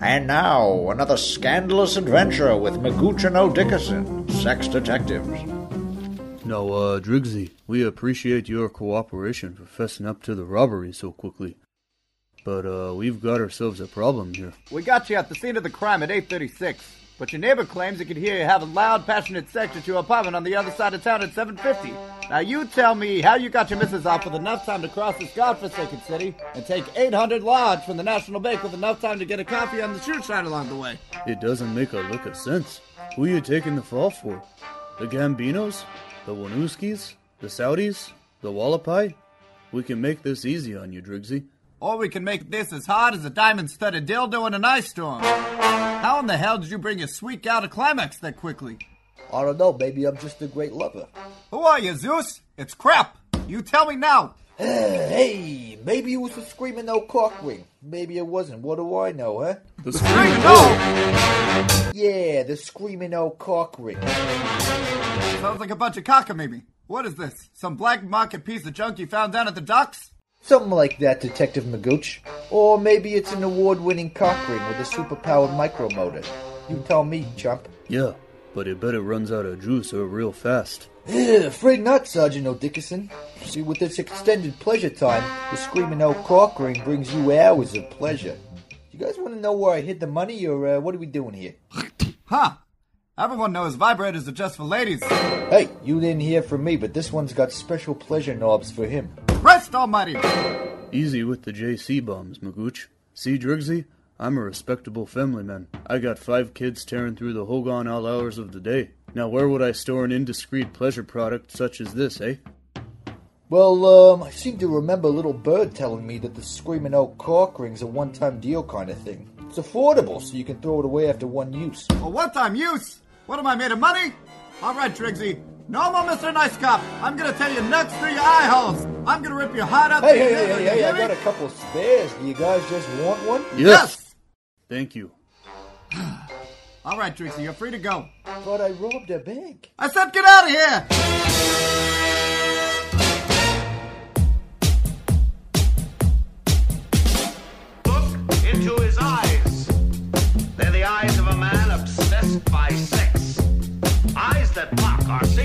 And now, another scandalous adventure with Magooch and O'Dickerson, sex detectives. Now, uh, Drigsy, we appreciate your cooperation for fessing up to the robbery so quickly. But, uh, we've got ourselves a problem here. We got you at the scene of the crime at 836, but your neighbor claims he could hear you have a loud, passionate sex at your apartment on the other side of town at 750. Now you tell me how you got your missus off with enough time to cross this godforsaken city and take 800 large from the National Bank with enough time to get a coffee on the shoe shine along the way. It doesn't make a lick of sense. Who you taking the fall for? The Gambinos? The Wanuskis? The Saudis? The Wallapai? We can make this easy on you, Drigsy. Or we can make this as hard as a diamond-studded dildo in an ice storm. How in the hell did you bring a sweet gal to climax that quickly? I don't know, maybe I'm just a great lover. Who are you, Zeus? It's crap. You tell me now. hey, maybe it was the Screaming O cock ring. Maybe it wasn't. What do I know, huh? The Screaming O. Yeah, the Screaming O cock ring. Sounds like a bunch of cockamamie. What is this? Some black market piece of junk you found down at the docks? Something like that, Detective Magooch. Or maybe it's an award-winning cock ring with a super-powered micromotor. You tell me, chump. Yeah, but it better runs out of juice or real fast. Eh, afraid not, Sergeant O'Dickerson. See, with this extended pleasure time, the Screaming O cock ring brings you hours of pleasure. You guys want to know where I hid the money, or uh, what are we doing here? Huh. Everyone knows vibrators are just for ladies. Hey, you didn't hear from me, but this one's got special pleasure knobs for him. Christ almighty! Easy with the JC bombs, Magooch. See, Drigsy? I'm a respectable family man. I got five kids tearing through the Hogan all hours of the day. Now, where would I store an indiscreet pleasure product such as this, eh? Well, um, I seem to remember Little Bird telling me that the Screaming O Cock Ring's a one-time deal kind of thing. It's affordable, so you can throw it away after one use. A one-time use? What am I made of money? All right, Trixie. No more Mr. Nice Cop. I'm gonna tell you nuts through your eye holes. I'm gonna rip your heart out. Hey, through hey, hey, hey, hey, I got a couple spares. Do you guys just want one? Yes. Thank you. All right, Trixie, you're free to go. But I robbed a bank. I said get out of here.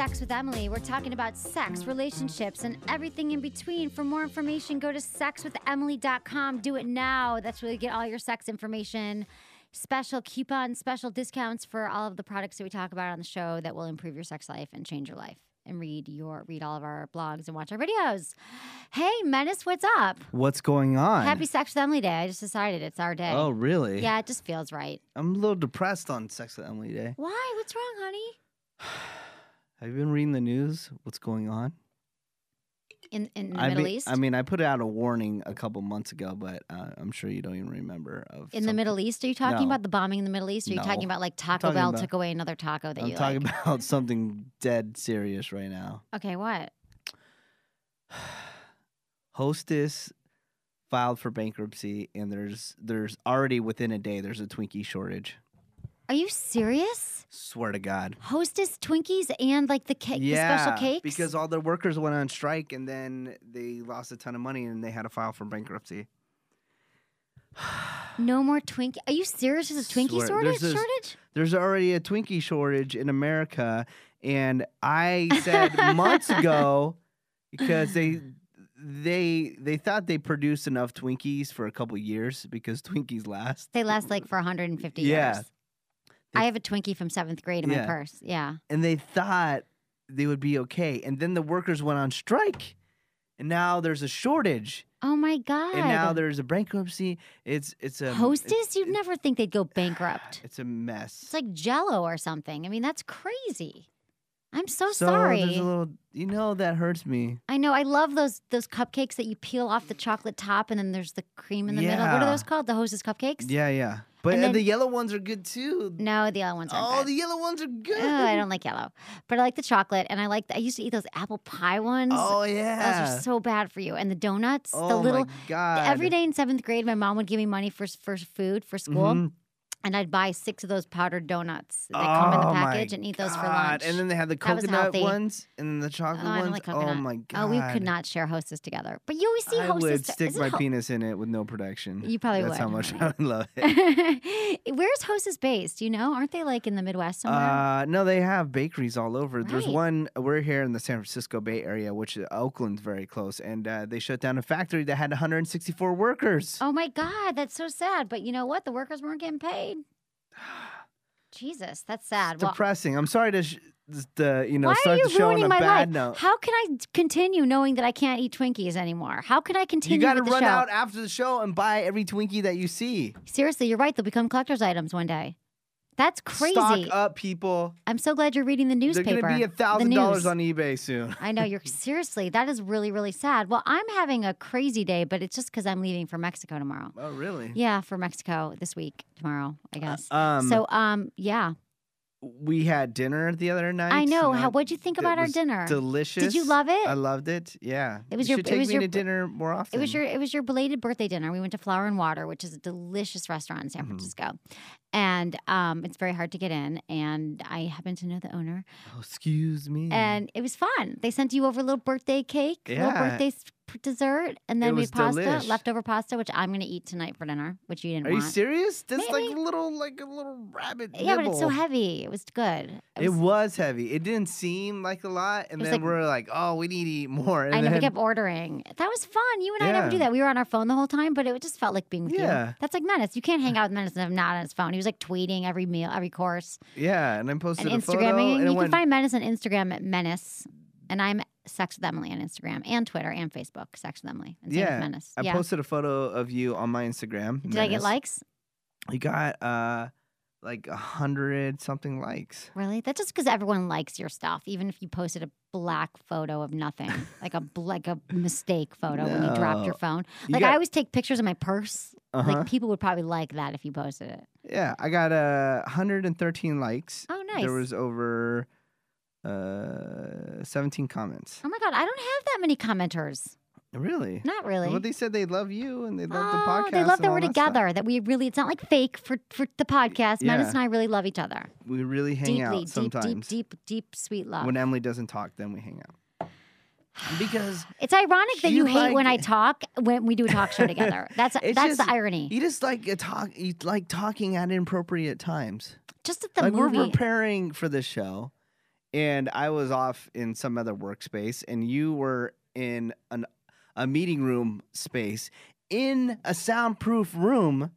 You're listening to Sex with Emily. We're talking about sex, relationships, and everything in between. For more information, go to sexwithemily.com. Do it now. That's where you get all your sex information. Special coupons, special discounts for all of the products that we talk about on the show that will improve your sex life and change your life. And read your read all of our blogs and watch our videos. Hey, Menace, what's up? What's going on? Happy Sex with Emily Day. I just decided it's our day. Oh, really? Yeah, it just feels right. I'm a little depressed on Sex with Emily Day. Why? What's wrong, honey? Have you been reading the news? What's going on? In in the I Middle mean, East? I mean, I put out a warning a couple months ago, but uh, I'm sure you don't even remember. Of In the Middle East? Are you talking No. about the bombing in the Middle East? Or are you talking about like Taco Bell about- took away another taco that? I'm you talking like? about something dead serious right now. Okay, what? Hostess filed for bankruptcy, and there's there's already within a day there's a Twinkie shortage. Are you serious? Swear to God. Hostess Twinkies and like the cake, the yeah, special cakes? because all the workers went on strike, and then they lost a ton of money, and they had to file for bankruptcy. no more Twinkie. Are you serious? There's a Twinkie shortage? there's shortage? There's already a Twinkie shortage in America, and I said months ago because they they they thought they produced enough Twinkies for a couple years because Twinkies last. They last like for 150 Yeah. years. I have a Twinkie from seventh grade in my purse. Yeah. and they thought they would be okay. And then the workers went on strike, and now there's a shortage, Oh my god. and now there's a bankruptcy. It's it's a Hostess? You'd never think they'd go bankrupt. It's a mess. It's like Jello or something. I mean, that's crazy. I'm so, So sorry. there's a little, you know, that hurts me. I know. I love those those cupcakes that you peel off the chocolate top and then there's the cream in the middle. What are those called? The hostess cupcakes? Yeah, yeah. But And uh, then- the yellow ones are good too. No, the yellow ones aren't Oh, good. the yellow ones are good. Ugh, I don't like yellow, but I like the chocolate, and I like. I used to eat those apple pie ones. Oh yeah, those are so bad for you. And the donuts, oh the little. my god. Every day in seventh grade, my mom would give me money for for food for school, Mhm. And I'd buy six of those powdered donuts that come in the Oh, package and eat those for God. lunch. And then they had the coconut ones and the Oh, chocolate I don't ones. like oh my god. Oh, we could not share hostess together. But you always see I hostess. would stick my ho- penis in it with no protection. You probably That's how much? I would love it. Where's hostess based? You know? Aren't they like in the Midwest somewhere? Uh, no, they have bakeries all over. There's one. We're here in the San Francisco Bay Area, which uh, Oakland's very close, and uh, they shut down a factory that had 164 workers. Oh my God, that's so sad. But you know what? The workers weren't getting paid. Jesus, that's sad. Well, Depressing. I'm sorry to, sh- the you know, why are you the show on ruining a my bad life? note. How can I continue knowing that I can't eat Twinkies anymore? How can I continue You got to run show? out after the show and buy every Twinkie that you see. Seriously, you're right. They'll become collector's items one day. That's crazy. Stock up, people. I'm so glad you're reading the They're going to be a thousand dollars on eBay soon. I know you're seriously. That is really, really sad. Well, I'm having a crazy day, but it's just because I'm leaving for Mexico tomorrow. Oh, really? Yeah, for Mexico this week, tomorrow, I guess. um, so, um, yeah, We had dinner the other night. I know. How? What'd you think about our dinner? Delicious. Did you love it? I loved it. Yeah. It was you your- should it take was me your- to dinner more often. It was your it was your belated birthday dinner. We went to Flour and Water, which is a delicious restaurant in Mm-hmm. San Francisco, and um, it's very hard to get in. And I happen to know the owner, Oh, excuse me. and it was fun. They sent you over a little birthday cake, little Yeah. birthday s- p- dessert, and then we was pasta, delish. leftover pasta, which I'm going to eat tonight for dinner, which you didn't Are you serious? That's like a little, like a little rabbit. Yeah, but it's so heavy. It was good. It was heavy. It didn't seem like a lot, and then like- we're like, "Oh, we need to eat more." And I know then, we kept ordering. That was fun. You and I never do that. We were on our phone the whole time, but it just felt like being with Yeah. you. That's like Menace. You can't hang out with Menace and not on his phone. He was like tweeting every meal, every course. yeah, and I posted and a photo, Instagramming. and you can went, find Menace on Instagram at Menace, and I'm Sex with Emily on Instagram and Twitter and Facebook. Sex with Emily and yeah. Menace. I yeah. posted a photo of you on my Instagram. Did I get likes? You got uh, like a hundred something likes. Really? That's just because everyone likes your stuff, even if you posted a black photo of nothing, like a like a mistake photo when you dropped your No. phone. You Like got- I always take pictures of my purse. Uh-huh. Like people would probably like that if you posted it. Yeah, I got uh, 113 likes. Oh, nice. There was over uh, 17 comments. Oh my god, I don't have that many commenters. Really? Not really. Well, they said they love you and they love the Oh, podcast. they love that we're stuff. together. That we really, it's not like fake for for the podcast. Menace and I really love each other. We really hang Deeply, out sometimes. deep, deep, deep, sweet love. When Emily doesn't talk, then we hang out. Because It's ironic that You you hate when I talk when we do a talk show together. That's that's just- the irony. you just like a talk, you like talking at inappropriate times. Just at the like movie. we're preparing for this show, and I was off in some other workspace, and you were in an a meeting room space in a soundproof room,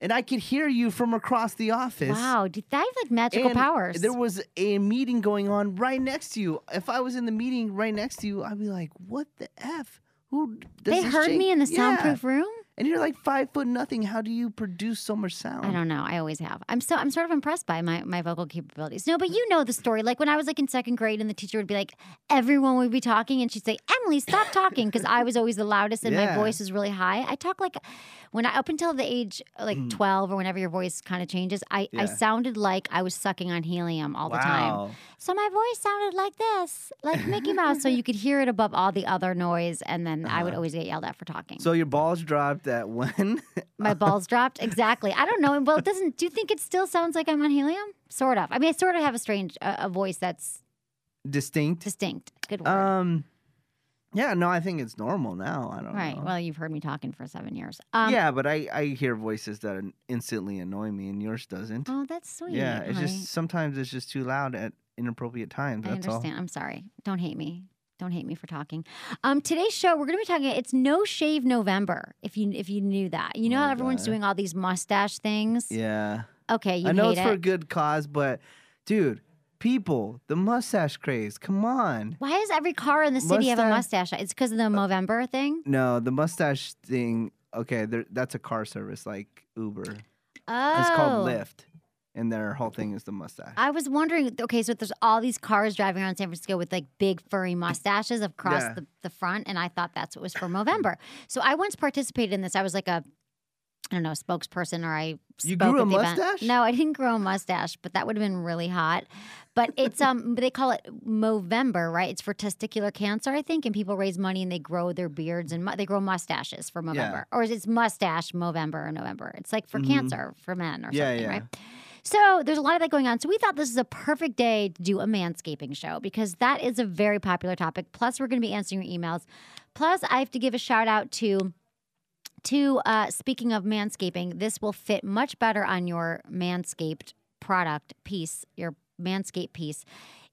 and I could hear you from across the office. Wow, did I have like magical And powers. There was a meeting going on right next to you. If I was in the meeting right next to you, I'd be like, "What the f? Who?" Does they heard chick-" me in the Yeah. soundproof room. And you're like five foot nothing. How do you produce so much sound? I don't know. I always have. I'm so I'm sort of impressed by my my vocal capabilities. No, but you know the story. Like when I was like in second grade, and the teacher would be like, everyone would be talking, and she'd say, "Emily, stop talking," because I was always the loudest and my voice was really high. I talk like when I up until the age like 12 or whenever your voice kind of changes, I I Mm. Sounded like I was sucking on helium all the time. So my voice sounded like this, like Mickey Mouse. so you could hear it above all the other noise, and then I would always get yelled at for talking. Uh-huh. So your balls dropped at when? My balls dropped. Exactly. I don't know. Well, it doesn't. Do you think it still sounds like I'm on helium? Sort of. I mean, I sort of have a strange uh, a voice that's Distinct. distinct. Good word. Um. Yeah. No, I think it's normal now. I don't know. right. know. Well, you've heard me talking for seven years. Um, yeah, but I I hear voices that instantly annoy me, and yours doesn't. Oh, that's sweet. yeah. It's honey. just sometimes it's just too loud at inappropriate times. I understand. I'm sorry. Don't hate me. Don't hate me for talking. Um, today's show, we're going to be talking. It's No Shave November. If you if you knew that, you know Oh, how everyone's God. doing all these mustache things. Yeah. Okay, you I know it's for a good cause, but dude, people, the mustache craze. Come on. Why does every car in the city have a Mustache- mustache? It's because of the Movember thing. No, the mustache thing. Okay, there, that's a car service like Uber. Oh, It's called Lyft. And their whole thing is the mustache. I was wondering, okay, so there's all these cars driving around San Francisco with like big furry mustaches across Yeah. the, the front, and I thought that's what was for Movember. So I once participated in this. I was like a, I don't know, spokesperson, or I You grew at a the event. mustache? No, I didn't grow a mustache, but that would have been really hot. But it's um, they call it Movember, right? It's for testicular cancer, I think, and people raise money and they grow their beards and mu- they grow mustaches for Movember, or it's mustache Movember or November. It's like for Mhm. cancer for men or Yeah, something, yeah. right? So there's a lot of that going on. So we thought this is a perfect day to do a manscaping show because that is a very popular topic. Plus, we're going to be answering your emails. Plus, I have to give a shout out to to uh, speaking of manscaping. This will fit much better on your manscaped product piece, your manscaped piece.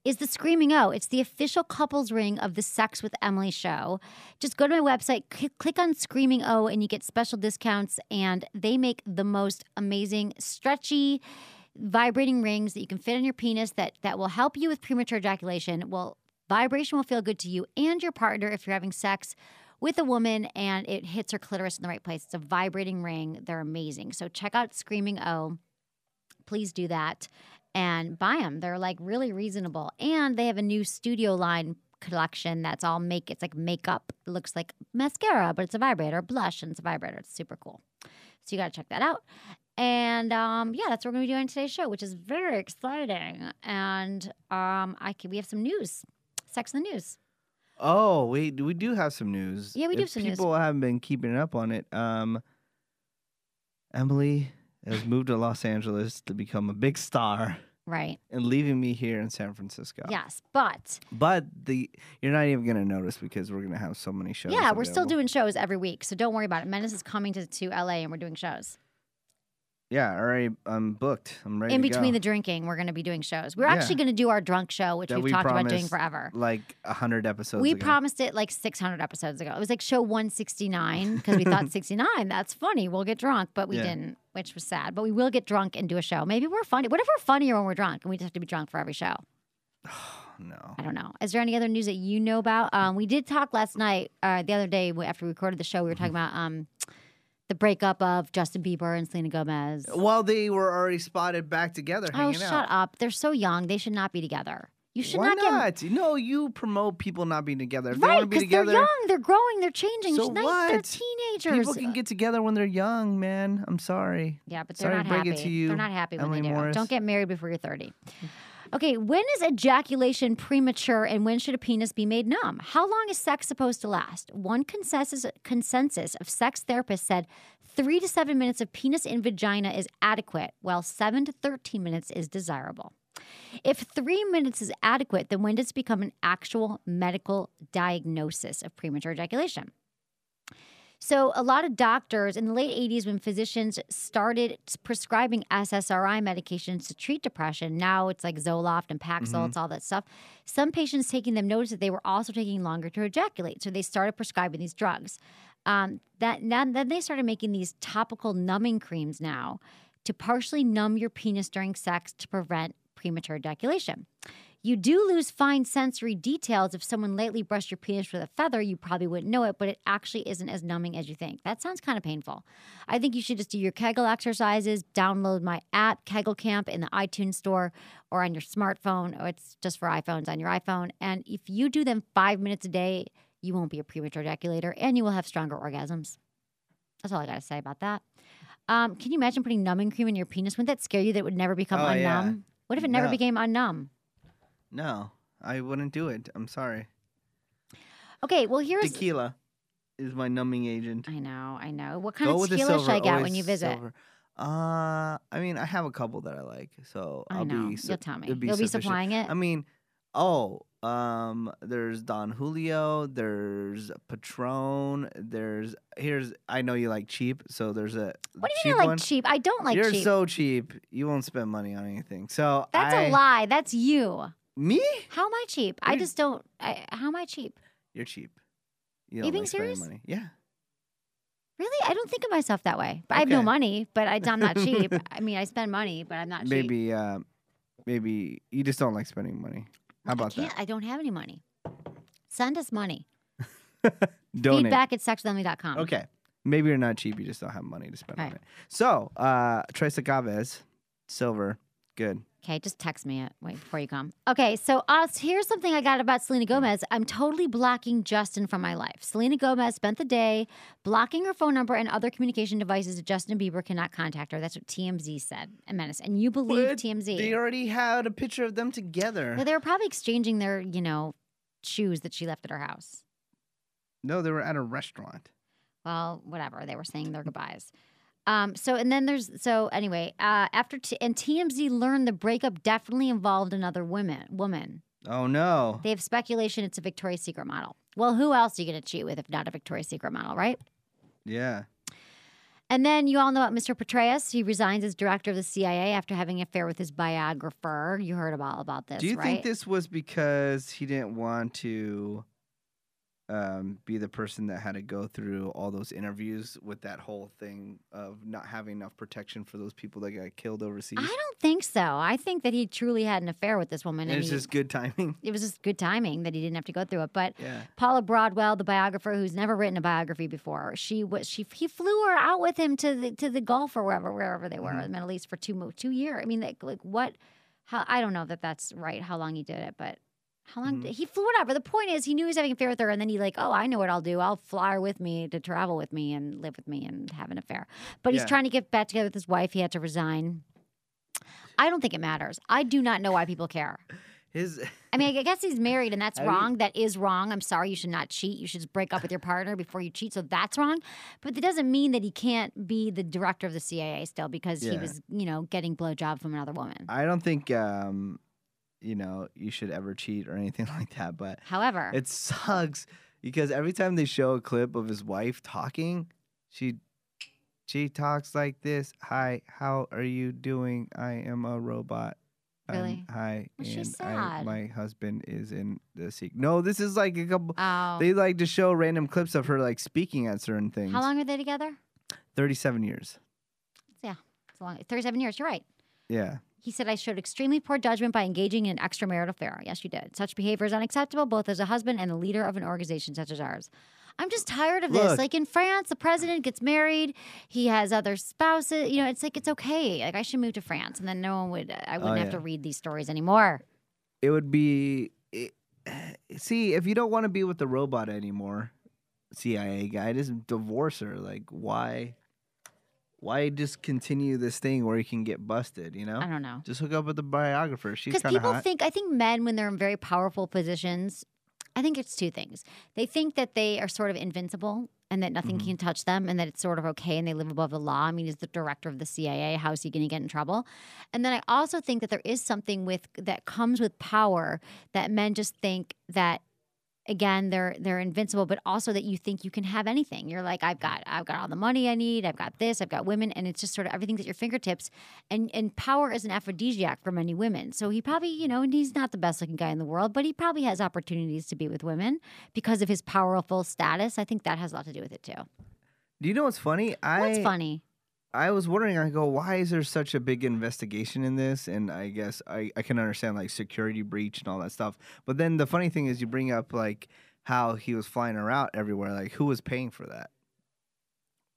Is the Screaming O. It's the official couples ring of the Sex with Emily show. Just go to my website, click, click on Screaming O, and you get special discounts. And they make the most amazing, stretchy, vibrating rings that you can fit on your penis that that will help you with premature ejaculation. Well, vibration will feel good to you and your partner if you're having sex with a woman and it hits her clitoris in the right place. It's a vibrating ring. They're amazing. So check out Screaming O. Please do that and buy them. They're like really reasonable. And they have a new studio line collection that's all make it's like makeup. It looks like mascara, but it's a vibrator, blush and it's a vibrator. It's super cool. So you gotta check that out. And um, yeah, that's what we're gonna be doing today's show, which is very exciting. And um, I can, we have some news, sex in the news. Oh, we we do have some news. Yeah, we do If have some news. People haven't been keeping up on it. Um, Emily has moved to Los Angeles to become a big star Right. and leaving me here in San Francisco. Yes, but But the you're not even gonna notice because we're gonna have so many shows. yeah, we're still doing shows every week, so don't worry about it. Menace is coming to, to LA and we're doing shows. Yeah, already. I'm booked. I'm ready. In between the drinking, we're going to be doing shows. We're Yeah. actually going to do our drunk show, which That we've we talked about doing promised, forever. like a hundred episodes. we ago. promised it like 600 episodes ago. It was like show 169 because we thought 69, that's funny. We'll get drunk, but we Yeah. didn't, which was sad. But we will get drunk and do a show. Maybe we're funny. What if we're funnier when we're drunk and we just have to be drunk for every show? no. I don't know. Is there any other news that you know about? Um, we did talk last night, uh, the other day after we recorded the show. We were talking about um, the breakup of Justin Bieber and Selena Gomez. Well, they were already spotted back together. Oh, shut out. up! They're so young; they should not be together. You should Why not get not? No, you promote people not being together. If they right want to be because they're young. They're growing. They're changing. So nine- They're teenagers. people can get together when they're young, man. I'm sorry. Yeah, but they're Sorry not happy. it to you. They're not happy when Emily they do. Morse. Don't get married before you're 30. Okay, when is ejaculation premature and when should a penis be made numb? How long is sex supposed to last? One consensus consensus of sex therapists said 3 to 7 minutes of penis in vagina is adequate, while 7 to 13 minutes is desirable. If 3 minutes is adequate, then when does it become an actual medical diagnosis of premature ejaculation? So, a lot of doctors in the late 80s, when physicians started prescribing SSRI medications to treat depression, now it's like Zoloft and Paxil, Mhm. it's all that stuff. Some patients taking them noticed that they were also taking longer to ejaculate. So, they started prescribing these drugs. Um, that now, Then they started making these topical numbing creams now to partially numb your penis during sex to prevent premature ejaculation. You do lose fine sensory details. If someone lately brushed your penis with a feather, you probably wouldn't know it, but it actually isn't as numbing as you think. That sounds kind of painful. I think you should just do your Kegel exercises, download my app, Kegel Camp, in the iTunes store or on your smartphone, or it's just for iPhones on your iPhone. And if you do them five minutes a day, you won't be a premature ejaculator and you will have stronger orgasms. That's all I got to say about that. Um, can you imagine putting numbing cream in your penis? Wouldn't that scare you that it would never become Oh, unnumb? yeah. What if it never No. became unnumb? No, I wouldn't do it. I'm sorry. Okay, well here's Tequila is my numbing agent. I know, I know. What kind Go of tequila should I get when you visit? silver. Uh, I mean, I have a couple that I like, so I I'll know. be. su- You'll tell me. You'll be sufficient. supplying it? I mean, oh, um, there's Don Julio. There's Patron. There's here's. I know you like cheap, so there's a. What do you mean I like one. cheap? I don't like cheap. You're cheap. so cheap. You won't spend money on anything. So That's a a lie. That's you. Me? How am I cheap? I just don't. I, how am I cheap? You're cheap. You don't being like spending serious? Money. Yeah. Really? I don't think of myself that way. But I have no Okay. money. But I, I'm not cheap. I mean, I spend money, but I'm not cheap. Maybe. Uh, maybe you just don't like spending money. How about Can't, that? I don't have any money. Send us money. Donate. Feedback at sexwithemily.com. Okay. Maybe you're not cheap. You just don't have money to spend on Right. it. So, uh, Tres Agaves, silver, Good. Okay, just text me it wait before you come. Okay, so uh, us here's something I got about Selena Gomez. I'm totally blocking Justin from my life. Selena Gomez spent the day blocking her phone number and other communication devices Justin Bieber cannot contact her. That's what TMZ said. A menace, and you believe But TMZ? They already had a picture of them together. Yeah, they were probably exchanging their, you know, shoes that she left at her house. No, they were at a restaurant. Well, whatever. They were saying their goodbyes. Um, so and then there's so anyway, uh, after t- and TMZ learned the breakup definitely involved another woman woman. Oh no. They have speculation it's a Victoria's Secret model. Well, who else are you going to cheat with if not a Victoria's Secret model, right? Yeah. And then you all know about Mr. Petraeus. He resigns as director of the CIA after having an affair with his biographer. You heard about about this, Do you right? think this was because he didn't want to um, be the person that had to go through all those interviews with that whole thing of not having enough protection for those people that got killed overseas? I don't think so. I think that he truly had an affair with this woman. And it's he- just good timing. it was just good timing that he didn't have to go through it. But Yeah. Paula Broadwell, the biographer who's never written a biography before, she was she he flew her out with him to the to the Gulf or wherever wherever they were Mm-hmm. in the Middle East for two two years. I mean, like, like what? How I don't know that that's right. How long he did it, but. How long Mm-hmm. did, he flew whatever. The point is, he knew he was having an affair with her, and then he like, oh, I know what I'll do. I'll fly her with me to travel with me and live with me and have an affair. But he's Yeah. trying to get back together with his wife. He had to resign. I don't think it matters. I do not know why people care. His I mean, I guess he's married, and that's you- wrong. That is wrong. I'm sorry. You should not cheat. You should just break up with your partner before you cheat. So that's wrong. But that doesn't mean that he can't be the director of the CIA still because he was, you know, getting blowjob from another woman. I don't think um, you know you should ever cheat or anything like that. But However, it sucks because every time they show a clip of his wife talking, she she talks like this. Hi, how are you doing? I am a robot. I'm- Really? hi, Well, she's and I, my husband is in the secret. No, this is like a couple. Oh. They like to show random clips of her like speaking at certain things. how long are they together? Thirty-seven years. Yeah, it's long. 37 years. You're right. Yeah. He said, I showed extremely poor judgment by engaging in an extramarital affair. Yes, you did. Such behavior is unacceptable, both as a husband and the leader of an organization such as ours. I'm just tired of this. Look. Like in France, the president gets married, he has other spouses. You know, it's like, it's okay. Like, I should move to France, and then no one would, I wouldn't oh, have yeah. to read these stories anymore. it would be it, see if you don't want to be with the robot anymore cia guy just divorce her like why why just continue this thing where you can get busted you know I don't know. just hook up with the biographer she's Because kind of people hot think, I think men, when they're in very powerful positions, I think it's two things. They think that they are sort of invincible and that nothing Mm-hmm. can touch them and that it's sort of okay and they live above the law. I mean, he's the director of the CIA. How is he going to get in trouble? And then I also think that there is something with that comes with power that men just think that again they're they're invincible but also that you think you can have anything. You're like i've got i've got all the money i need. I've got this. I've got women. And it's just sort of everything's at your fingertips. And and power is an aphrodisiac for many women. So he probably you know and he's not the best looking guy in the world but he probably has opportunities to be with women because of his powerful status. I think that has a lot to do with it too. Do you know what's funny? I what's funny i was wondering i go why is there such a big investigation in this? And i guess i, I can understand like security breach and all that stuff. But then the funny thing is you bring up like how he was flying her out everywhere like who was paying for that?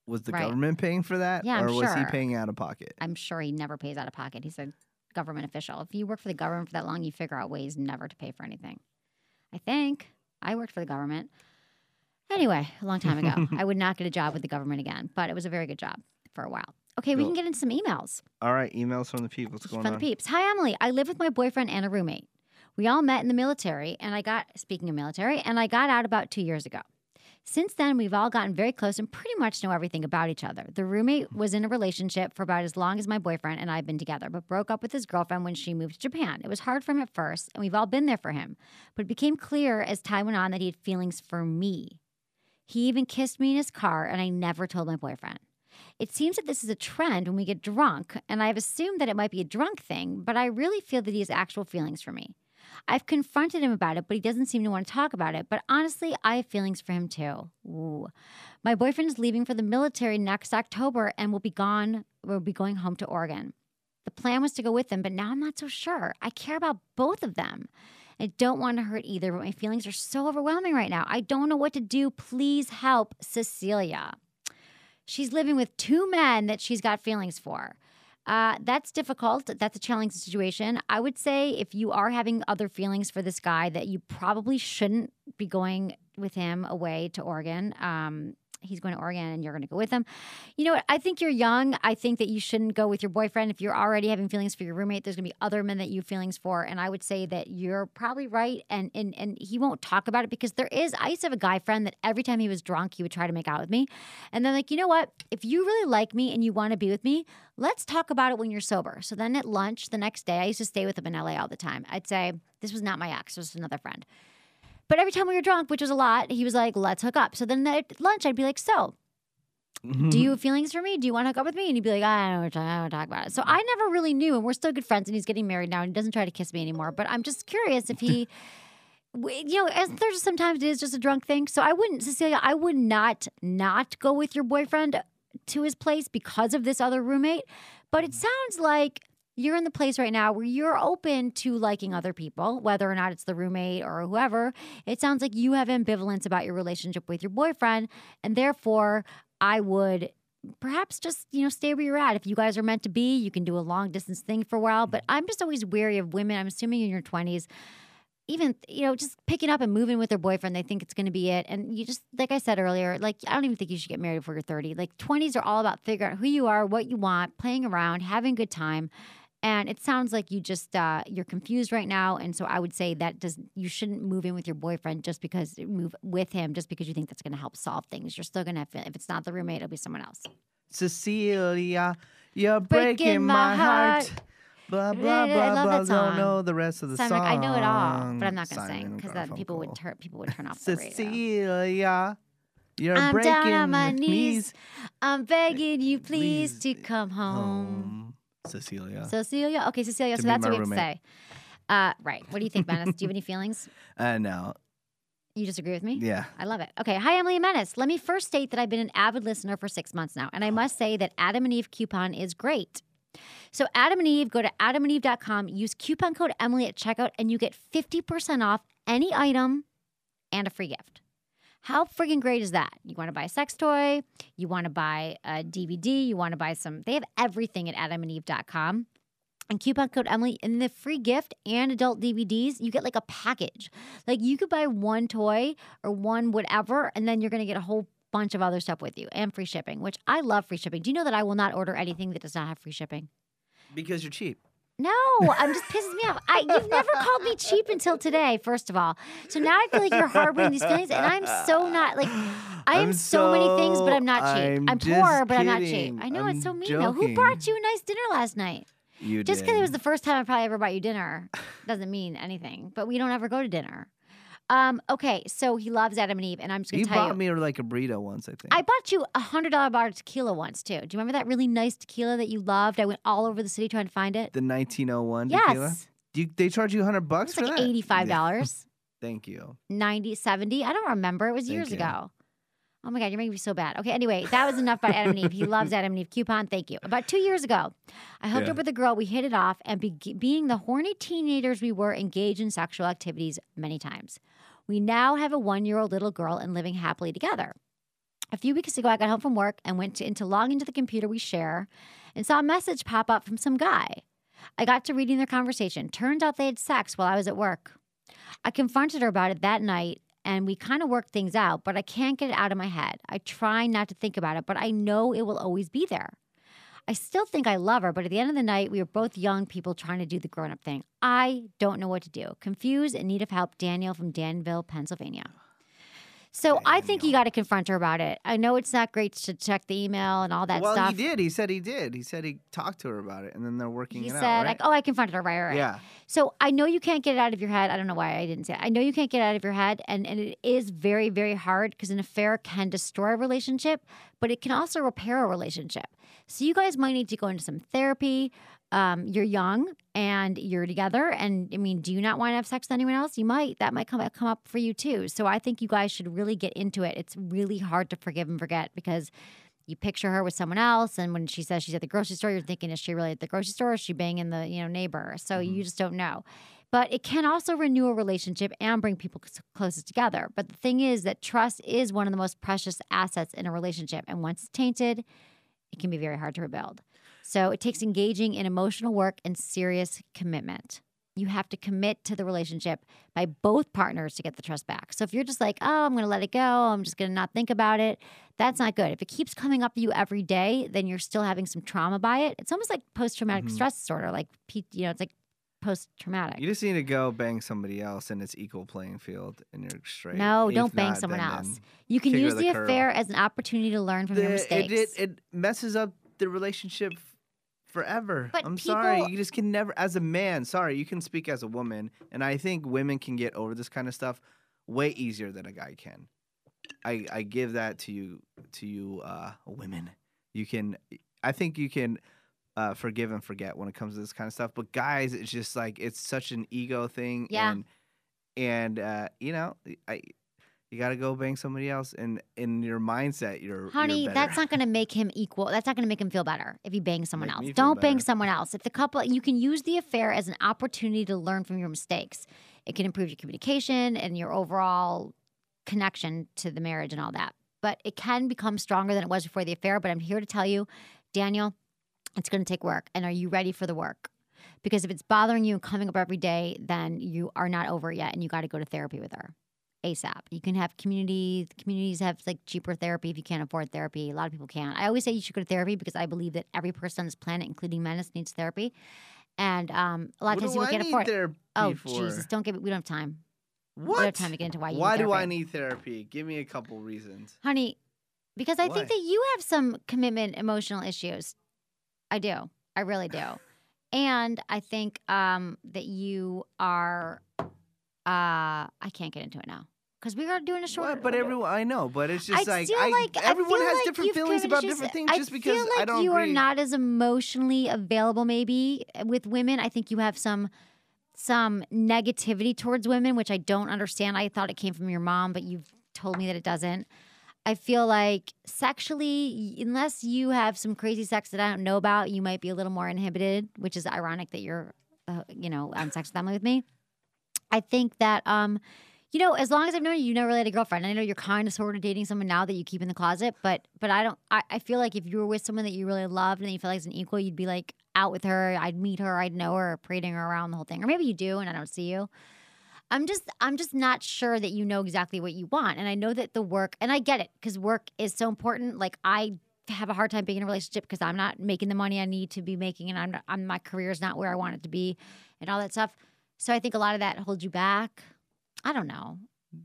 Was the Right. government paying for that Yeah, I'm or was he paying out of pocket? I'm sure he never pays out of pocket. He's a government official. If you work for the government for that long you figure out ways never to pay for anything. I think i worked for the government. Anyway, a long time ago, I would not get a job with the government again, but it was a very good job for a while. Okay, we can get into some emails All right, emails from the people. What's going for the peeps. Hi, Emily. I live with my boyfriend and a roommate. We all met in the military, and I got, speaking of military, and I got out about two years ago. Since then, we've all gotten very close and pretty much know everything about each other. The roommate hmm. was in a relationship for about as long as my boyfriend and I have been together, but broke up with his girlfriend when she moved to Japan. It was hard for him at first, and we've all been there for him. But it became clear as time went on that he had feelings for me. He even kissed me in his car, and I never told my boyfriend. It seems that this is a trend when we get drunk, and I've assumed that it might be a drunk thing, but I really feel that he has actual feelings for me. I've confronted him about it, but he doesn't seem to want to talk about it. But honestly, I have feelings for him too. Ooh. My boyfriend is leaving for the military next October and will be gone, will be going home to Oregon. The plan was to go with him, but now I'm not so sure. I care about both of them. I don't want to hurt either, but my feelings are so overwhelming right now. I don't know what to do. Please help Cecilia. She's living with two men that she's got feelings for. Uh, that's difficult. That's a challenging situation. I would say if you are having other feelings for this guy, that you probably shouldn't be going with him away to Oregon. Um, he's going to Oregon and you're going to go with him. You know what? I think you're young. I think that you shouldn't go with your boyfriend. If you're already having feelings for your roommate, there's going to be other men that you have feelings for. And I would say that you're probably right. And, and, and he won't talk about it because there is, I used to have a guy friend that every time he was drunk, he would try to make out with me. And then, like, you know what? If you really like me and you want to be with me, let's talk about it when you're sober. So then at lunch the next day, I used to stay with him in LA all the time. I'd say, this was not my ex, it was another friend. But every time we were drunk, which was a lot, he was like, let's hook up. So then at lunch, I'd be like, so, do you have feelings for me? Do you want to hook up with me? And he'd be like, I don't, I don't want to talk about it. So I never really knew, and we're still good friends, and he's getting married now, and he doesn't try to kiss me anymore. But I'm just curious if he, you know, as there's sometimes it is just a drunk thing. So I wouldn't, Cecilia, I would not not go with your boyfriend to his place because of this other roommate. But it mm. sounds like you're in the place right now where you're open to liking other people, whether or not it's the roommate or whoever. It sounds like you have ambivalence about your relationship with your boyfriend, and therefore, I would perhaps just you know stay where you're at. If you guys are meant to be, you can do a long distance thing for a while. But I'm just always wary of women. I'm assuming in your 20s. Even you know, just picking up and moving with their boyfriend, they think it's going to be it, and you just like I said earlier, like I don't even think you should get married before you're 30. Like 20s are all about figuring out who you are, what you want, playing around, having a good time, and it sounds like you just uh, you're confused right now, and so I would say that does you shouldn't move in with your boyfriend just because move with him just because you think that's going to help solve things. You're still going to have if it's not the roommate, it'll be someone else. Cecilia, you're Breaking breaking, my heart. heart. Blah I blah blah love blah. that song. Don't know the rest of the Simon, song. I know it all, but I'm not going to sing because then people would turn people would turn off the radio. Cecilia, you're I'm breaking down on my the knees. I'm begging you, please, to come home. home. Cecilia. Cecilia. Okay, Cecilia. To so that's what we have to say. Uh, right. What do you think, Menace? do you have any feelings? uh, no. You disagree with me? Yeah. I love it. Okay. Hi, Emily and Menace. Let me first state that I've been an avid listener for six months now, and I must say that Adam and Eve coupon is great. So, Adam and Eve, go to adamandeve.com, use coupon code Emily at checkout, and you get 50% off any item and a free gift. How friggin' great is that? You want to buy a sex toy, you want to buy a DVD, you want to buy some, they have everything at adamandeve.com. And coupon code Emily in the free gift and adult DVDs, you get like a package. Like you could buy one toy or one whatever, and then you're to get a whole bunch of other stuff with you and free shipping, which I love free shipping. Do you know that I will not order anything that does not have free shipping? Because you're cheap. No, I'm just pisses me off. I, you've never called me cheap until today, first of all. So now I feel like you're harboring these feelings, and I'm so not like I am I'm so, many things, but I'm not cheap. I'm I'm, poor, but I'm not cheap. I know I'm it's so mean though. Who joking. brought you a nice dinner last night? You Just because it was the first time I probably ever bought you dinner doesn't mean anything. But we don't ever go to dinner. Um, okay, so he loves Adam and Eve, and I'm just gonna You tell bought you. me like a burrito once, I think. I bought you a hundred dollar bar of tequila once too. Do you remember that really nice tequila that you loved? I went all over the city trying to find it. the 1901 Yes. tequila. Do you, they charge you 100 bucks It's for like that? eighty five dollars. Thank you. 90, 70. I don't remember. It was Thank years you. ago. Oh my God, you're making me so bad. Okay, anyway, that was enough about Adam and Eve. He loves Adam and Eve coupon. Thank you. About two years ago, I hooked Yeah. up with a girl. We hit it off, and be- being the horny teenagers we were, engaged in sexual activities many times. We now have a one year old little girl and living happily together. A few weeks ago, I got home from work and went to, into log into the computer we share and saw a message pop up from some guy. I got to reading their conversation. Turns out they had sex while I was at work. I confronted her about it that night and we kind of worked things out, but I can't get it out of my head. I try not to think about it, but I know it will always be there. I still think I love her, but at the end of the night, we were both young people trying to do the grown up thing. I don't know what to do. Confused, in need of help. Daniel from Danville, Pennsylvania. So I think you got to confront her about it. I know it's not great to check the email and all that well, stuff. he did. He said he did. He said he talked to her about it, and then they're working He it said, out. like, oh, I confronted her, right, right, right. Yeah. So I know you can't get it out of your head. I don't know why I didn't say it. I know you can't get it out of your head, and, and it is very, very hard because an affair can destroy a relationship, but it can also repair a relationship. So you guys might need to go into some therapy. Um, you're young and you're together, and I mean, do you not want to have sex with anyone else? You might. That might come come up for you too. So I think you guys should really get into it. It's really hard to forgive and forget because you picture her with someone else, and when she says she's at the grocery store, you're thinking, is she really at the grocery store? Or is she banging the you know neighbor? So you just don't know. But it can also renew a relationship and bring people closer together. But the thing is that trust is one of the most precious assets in a relationship, and once it's tainted, it can be very hard to rebuild. So it takes engaging in emotional work and serious commitment. You have to commit to the relationship by both partners to get the trust back. So if you're just like, oh, I'm going to let it go, I'm just going to not think about it, that's not good. If it keeps coming up to you every day, then you're still having some trauma by it. It's almost like post traumatic Mhm. stress disorder, like, you know, it's like post traumatic. You just need to go bang somebody else, and it's equal playing field, and you're straight. No, If don't bang not, someone then- else. then You can use to the affair as an opportunity to learn from your mistakes. It, it, it messes up the relationship forever. But I'm sorry. You just can never, as a man, sorry, you can speak as a woman. And I think women can get over this kind of stuff way easier than a guy can. I, I give that to you, to you, uh, women. You can, I think you can uh, forgive and forget when it comes to this kind of stuff. But guys, it's just like, it's such an ego thing. Yeah. And, and uh, you know, I, you got to go bang somebody else, and in your mindset, you're Honey, you're that's not going to make him equal. That's not going to make him feel better if he bangs someone else. Don't bang someone else. If the couple, you can use the affair as an opportunity to learn from your mistakes. It can improve your communication and your overall connection to the marriage and all that. But it can become stronger than it was before the affair. But I'm here to tell you, Daniel, it's going to take work. And are you ready for the work? Because if it's bothering you and coming up every day, then you are not over it yet and you got to go to therapy with her. ASAP. You can have community communities have like cheaper therapy if you can't afford therapy. A lot of people can't. I always say you should go to therapy because I believe that every person on this planet, including menace, needs therapy. And um, a lot of What times people I can't afford it. therapy Oh for? Jesus! Don't give it. We don't have time. We What? don't have time to get into why you. Why do I need therapy? Give me a couple reasons. honey? Because I Why? think that you have some commitment emotional issues. I do. I really do. And I think um, that you are. Uh, I can't get into it now because we are doing a short. What? But everyone, I know, but it's just I like, feel I, like everyone has like different feelings about issues- different things. I just because like I don't you agree. are not as emotionally available, maybe with women. I think you have some some negativity towards women, which I don't understand. I thought it came from your mom, but you've told me that it doesn't. I feel like sexually, unless you have some crazy sex that I don't know about, you might be a little more inhibited, which is ironic that you're, uh, you know, on sex with Emily with me. I think that, um, you know, as long as I've known you, you never really had a girlfriend. And I know you're kind of sort of dating someone now that you keep in the closet, but but I don't. I, I feel like if you were with someone that you really loved and you feel like it's an equal, you'd be like out with her. I'd meet her. I'd know her, parading her around the whole thing, or maybe you do and I don't see you. I'm just I'm just not sure that you know exactly what you want, and I know that the work, and I get it because work is so important. Like I have a hard time being in a relationship because I'm not making the money I need to be making, and I'm, not, I'm my career is not where I want it to be, and all that stuff. So I think a lot of that holds you back. I don't know.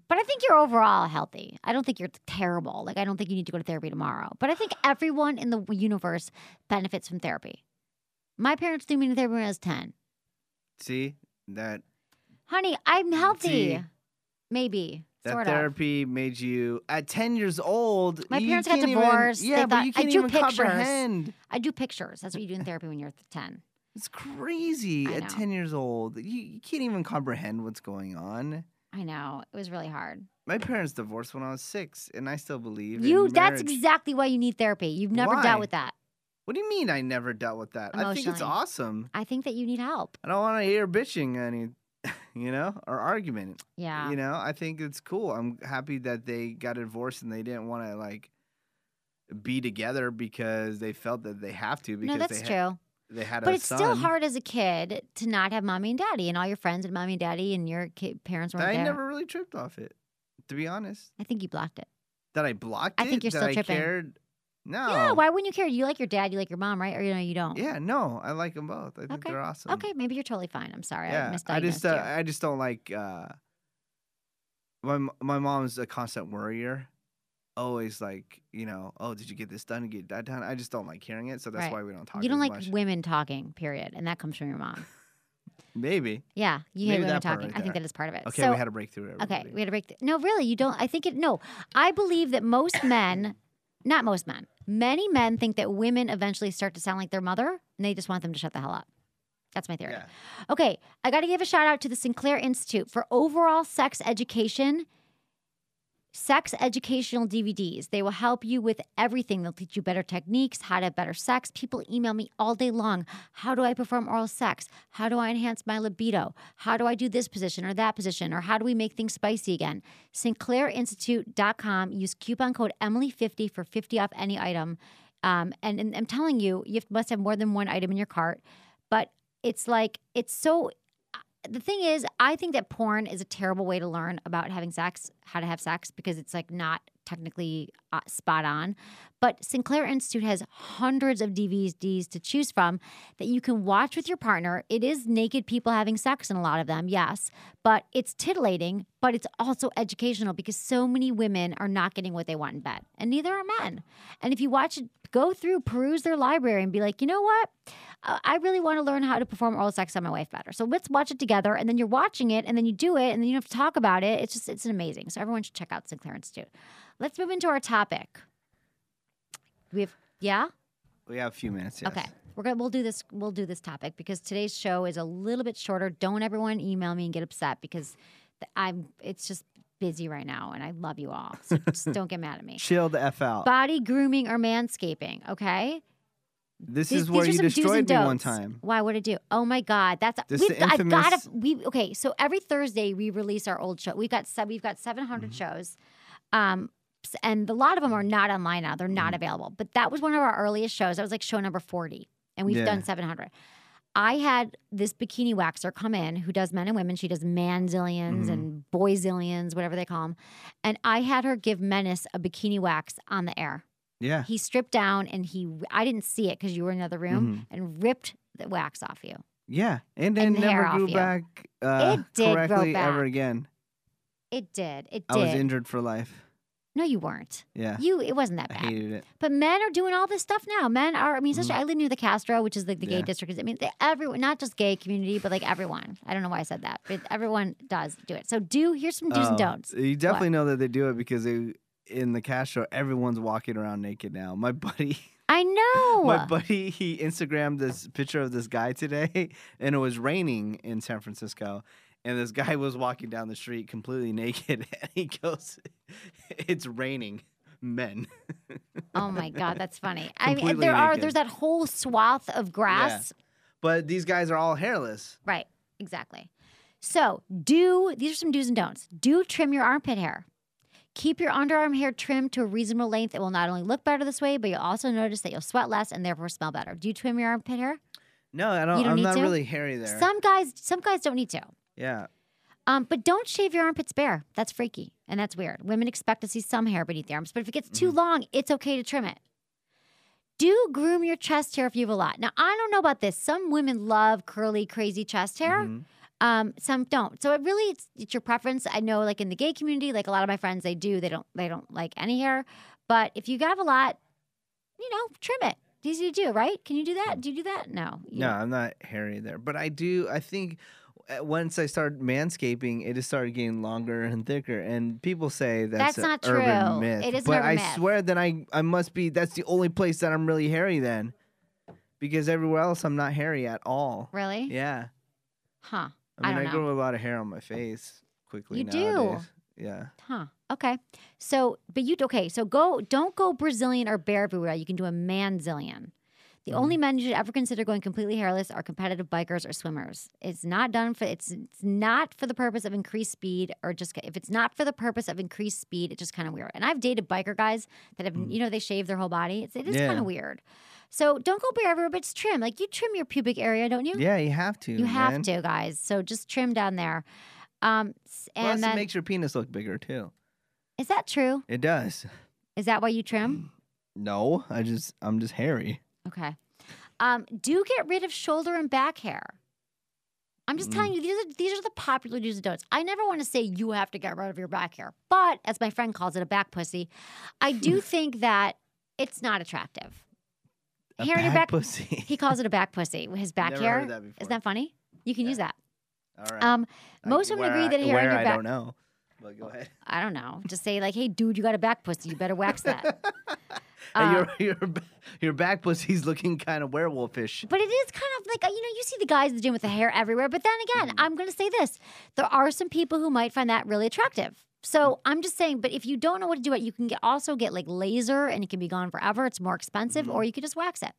But I think you're overall healthy. I don't think you're terrible. Like I don't think you need to go to therapy tomorrow. But I think everyone in the universe benefits from therapy. My parents threw me to therapy when I was 10. See that Honey, I'm mm, healthy. See, Maybe. that sort of. therapy made you at ten years old. My you parents got can't even- divorced. They yeah, but thought- you can't drew even pictures. comprehend. I do pictures. That's what you do in therapy when you're 10. It's crazy at ten years old. You, you can't even comprehend what's going on. I know. It was really hard. My parents divorced when I was six, and I still believe You that's exactly why you need therapy. You've never Why? dealt with that. What do you mean I never dealt with that? I think it's Emotionally. awesome. I think that you need help. I don't want to hear bitching any, you know, or argument. Yeah. You know, I think it's cool. I'm happy that they got divorced and they didn't want to like be together because they felt that they have to because No, that's they had, true. They had But it's son. still hard as a kid to not have mommy and daddy and all your friends and mommy and daddy and your kid, parents weren't I there. never really tripped off it, to be honest. I think you blocked it. That I blocked I it. think you're that still I tripping. cared. No. Yeah, why wouldn't you care? You like your dad, you like your mom, right? Or you know, you don't. Yeah, no, I like them both. I think Okay. they're awesome. Okay, maybe you're totally fine. I'm sorry. I Yeah, misdiagnosed I just uh, I just don't like. uh My my mom's a constant worrier. Always like you know, oh, did you get this done? Get that done? I just don't like hearing it, so that's Right. why we don't talk. You don't like much. women talking, period, and that comes from your mom. Maybe. Yeah, you Maybe hate women talking. right I think that is part of it. Okay, So- we had a breakthrough. Everybody. Okay, we had a break. No, really, you don't. I think it. No, I believe that most men, not most men, many men think that women eventually start to sound like their mother, and they just want them to shut the hell up. That's my theory. Okay, I got to give a shout out to the Sinclair Institute for overall sex education. Sex educational DVDs. They will help you with everything. They'll teach you better techniques, how to have better sex. People email me all day long. How do I perform oral sex? How do I enhance my libido? How do I do this position or that position? Or how do we make things spicy again? SinclairInstitute.com. Use coupon code Emily50 for 50 off any item. Um, and, and I'm telling you, you must have more than one item in your cart. But it's like it's so. The thing is, I think that porn is a terrible way to learn about having sex, how to have sex, because it's like not technically uh, spot on. But Sinclair Institute has hundreds of DVDs to choose from that you can watch with your partner. It is naked people having sex in a lot of them, yes, but it's titillating, but it's also educational because so many women are not getting what they want in bed, and neither are men. And if you watch it, go through, peruse their library, and be like, you know what? Uh, I really want to learn how to perform oral sex on my wife better. So let's watch it together, and then you're watching it, and then you do it, and then you have to talk about it. It's just it's amazing. So everyone should check out Sinclair Institute. Let's move into our topic. We have yeah. We have a few minutes. Yes. Okay. We're gonna we'll do this we'll do this topic because today's show is a little bit shorter. Don't everyone email me and get upset because I'm it's just busy right now and I love you all. So just don't get mad at me. Chill the f out. Body grooming or manscaping, okay? this These- is where you destroyed me one time. Why? would I do? Oh my God, that's This we've, the I've got infamous- to we okay. So every Thursday we release our old show. We've got we've got seven Mm-hmm. shows, um, s- and a lot of them are not online now. They're Mm-hmm. not available. But that was one of our earliest shows. That was like show number forty, and we've Yeah. done seven hundred. I had this bikini waxer come in who does men and women. She does manzilians Mhm. and boyzilians, whatever they call them. And I had her give Menace a bikini wax on the air. Yeah. He stripped down and he, I didn't see it because you were in another room Mm-hmm. and ripped the wax off you. Yeah. And then never grew back uh, It did grow correctly ever again. It did. It did. I was injured for life. No, you weren't. Yeah. You, it wasn't that bad. I hated it. But men are doing all this stuff now. Men are. I mean, especially mm-hmm. I live near the Castro, which is like the gay Yeah. district. I mean, they, everyone, not just gay community, but like everyone. I don't know why I said that, but everyone does do it. So do here's some do's and Oh, don'ts. You definitely What? know that they do it because they in the Castro, everyone's walking around naked now. My buddy, I know. my buddy, he Instagrammed this picture of this guy today, and it was raining in San Francisco, and this guy was walking down the street completely naked, and he goes, "It's raining, men." oh my god, that's funny. I mean, there are there's that whole swath of grass. But these guys are all hairless. Right. Exactly. So do these are some do's and don'ts. Do trim your armpit hair. Keep your underarm hair trimmed to a reasonable length. It will not only look better this way, but you'll also notice that you'll sweat less and therefore smell better. Do you trim your armpit hair? No, I don't. You don't I'm need not to? really hairy there. Some guys, some guys don't need to. Yeah. Um, but don't shave your armpits bare. That's freaky and that's weird. Women expect to see some hair beneath the arms, but if it gets too Mm-hmm. long, it's okay to trim it. Do groom your chest hair if you have a lot. Now, I don't know about this. Some women love curly, crazy chest hair. Mm-hmm. Um, some don't. So it really it's, it's your preference. I know, like in the gay community, like a lot of my friends, they do. They don't. They don't like any hair. But if you have a lot, you know, trim it. It's easy to do, right? Can you do that? Do you do that? No. You No, I'm not hairy there, but I do. I think Uh, once I started manscaping, it just started getting longer and thicker. And people say that's, That's a not urban true. myth. It is but I myth. swear that I I must be. That's the only place that I'm really hairy then, because everywhere else I'm not hairy at all. Really? Yeah. Huh. I mean, I, know. grow a lot of hair on my face quickly You do? Yeah. Huh. Okay. So, but you okay? So go. Don't go Brazilian or bare everywhere. You can do a manzilian. The Mm-hmm. only men you should ever consider going completely hairless are competitive bikers or swimmers. It's not done for. It's it's not for the purpose of increased speed or just if it's not for the purpose of increased speed, it's just kind of weird. And I've dated biker guys that have you know they shave their whole body. It's it is Mm. Yeah. kind of weird. So don't go bare everywhere, but it's trim. Like you trim your pubic area, don't you? Yeah, you have to. You have man. to, guys. So just trim down there. Um, and Plus, then it makes your penis look bigger too. is that true? It does. Is that why you trim? No, I just I'm just hairy. Okay. Um, do get rid of shoulder and back hair. I'm just telling you, these are these are the popular do's and don'ts. I never want to say you have to get rid of your back hair, but as my friend calls it, a back pussy. I do think that it's not attractive. A hair in your back pussy. He calls it a back pussy. His back Never hair. heard that before. Isn't that funny? You can use that. All right. Um, I- most women where agree I- that hair in your back. I don't know. But go ahead. I don't know. Just say like, "Hey, dude, you got a back pussy. You better wax that." Hey, Uh, your your your back pussy's looking kind of werewolfish. But it is kind of like, uh, you know, you see the guys in the gym with the hair everywhere. But then again, mm-hmm. I'm going to say this there are some people who might find that really attractive. So mm. I'm just saying, but if you don't know what to do it, you can get, also get like laser and it can be gone forever. It's more expensive, mm-hmm. or you could just wax it.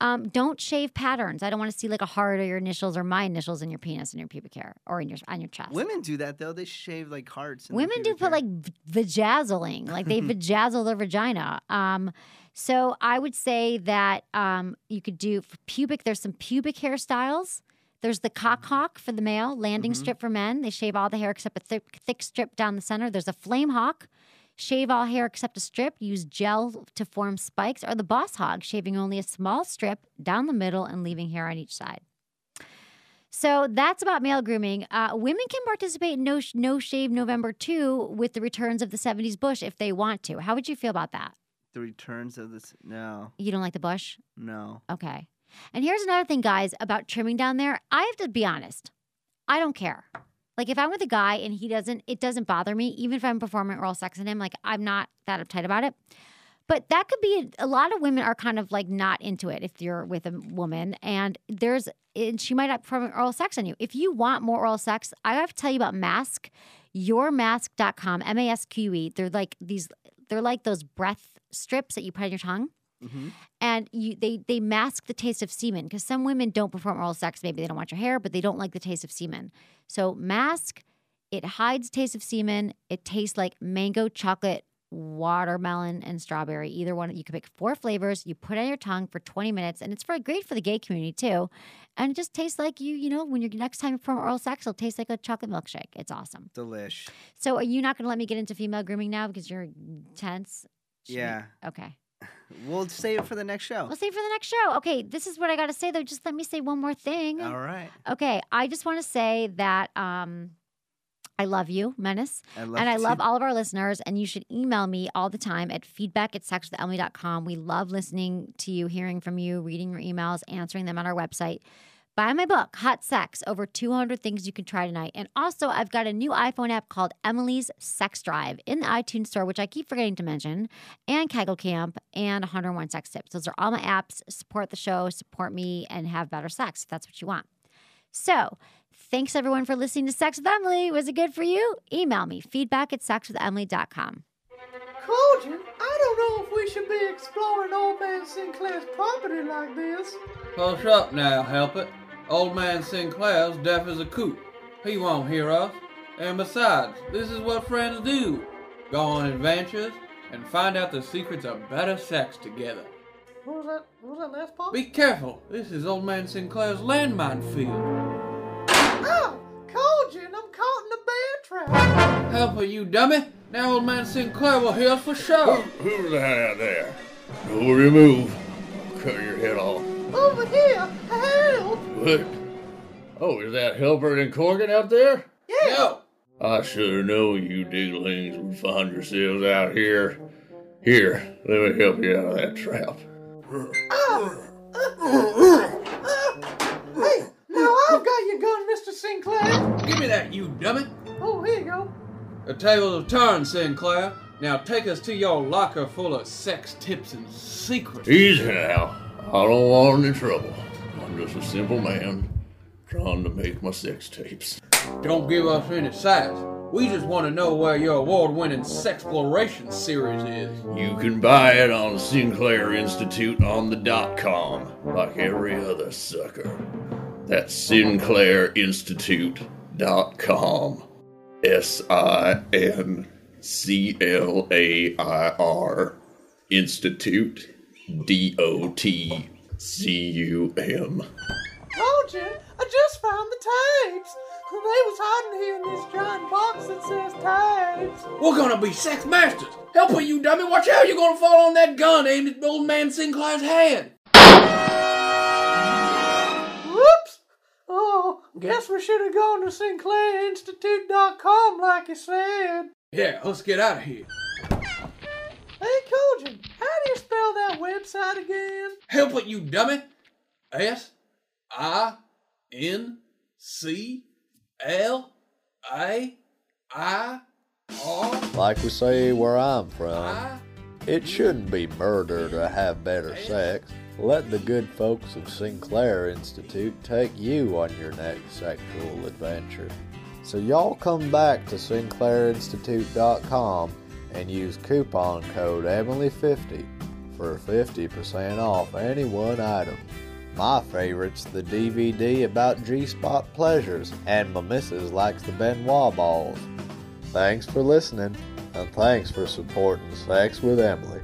Um, don't shave patterns. I don't want to see like a heart or your initials or my initials in your penis and your pubic hair or in your on your chest. Women do that though. They shave like hearts. Women do put hair. like vajazzling, like they vajazzle their vagina. Um, so I would say that um, you could do for pubic. There's some pubic hairstyles. There's the cock hawk for the male, landing strip for men. They shave all the hair except a thick, thick strip down the center. There's a flame hawk, shave all hair except a strip, use gel to form spikes, or the boss hog, shaving only a small strip down the middle and leaving hair on each side. So that's about male grooming. Uh, women can participate in no, no Shave November 2 with the returns of the 70s bush if they want to. How would you feel about that? the returns of this. No, You don't like the bush? no. Okay. And here's another thing, guys, about trimming down there. I have to be honest. I don't care. Like if I'm with a guy and he doesn't, it doesn't bother me, even if I'm performing oral sex on him. Like I'm not that uptight about it. But that could be a, lot of women are kind of like not into it if you're with a woman and there's and she might not perform oral sex on you. If you want more oral sex, I have to tell you about Masque, yourmasque.com, M A S Q E. They're like these they're like those breath strips that you put on your tongue Mm-hmm. and you they they mask the taste of semen because some women don't perform oral sex. Maybe they don't want your hair but they don't like the taste of semen. So mask it hides taste of semen. It tastes like mango chocolate watermelon and strawberry. Either one you can pick four flavors. You put it on your tongue for 20 minutes and it's very great for the gay community too. And it just tastes like you you know when you're next time you perform oral sex it'll taste like a chocolate milkshake. It's awesome. Delish. so are you not going to let me get into female grooming now because you're tense Should we- Yeah. okay We'll save it for the next show. We'll save for the next show. Okay, this is what I got to say though. Just let me say one more thing. All right. Okay, I just want to say that um, I love you, Menace. I love and I love too. all of our listeners. And you should email me all the time at feedback at sexwithemily.com. We love listening to you, hearing from you, reading your emails, answering them on our website. Buy my book, Hot Sex Over 200 Things You Can Try Tonight. And also, I've got a new iPhone app called Emily's Sex Drive in the iTunes Store, which I keep forgetting to mention, and Kegel Camp and 101 Sex Tips. Those are all my apps. Support the show, support me, and have better sex if that's what you want. So, thanks everyone for listening to Sex with Emily. Was it good for you? Email me feedback at sexwithemily.com. Cogent, I don't know if we should be exploring old man Sinclair's property like this. Hush up now, help it. Old man Sinclair's deaf as a coot. He won't hear us. And besides, this is what friends do. Go on adventures and find out the secrets of better sex together. What was that? What was that last part? Be careful. This is old man Sinclair's landmine field. Oh, Ow! Cogent, I'm caught in a bear trap. Help her, you dummy. Now old man Sinclair will hear us for sure. Who's that out there? No remove. Cut your head off. Over here, help! What? Oh, is that Hilbert and Corgan out there? Yeah. Yo. I should have known you diglings would find yourselves out here. Here, let me help you out of that trap. Hey, now I've got your gun, Mr. Sinclair. Give me that, you dummy. Oh, here you go. The tables have turned, Sinclair. Now take us to your locker full of sex tips and secrets. Easy now. I don't want any trouble. I'm just a simple man trying to make my sex tapes. Don't give us any size. We just want to know where your award-winning Sexploration series is. You can buy it on Sinclair Institute on the dot com, like every other sucker. That's Sinclair Institute dot com. S I N C L A I R Institute D O T C U M. Cogent, I just found the tapes. They was hiding here in this giant box that says tapes. We're gonna be sex masters. Help her, you dummy. Watch out, you're gonna fall on that gun aimed at old man Sinclair's head. Oh, guess we should have gone to SinclairInstitute.com like you said. Yeah, let's get out of here. Hey, Cogent, how do you spell that website again? Help it, you dummy. S I N C L A I R. Like we say where I'm from, it shouldn't be murder to have better sex. Let the good folks of Sinclair Institute take you on your next sexual adventure. So y'all come back to SinclairInstitute.com and use coupon code Emily50 for 50% off any one item. My favorite's the DVD about G-spot pleasures, and my missus likes the Ben Wa balls. Thanks for listening, and thanks for supporting Sex with Emily.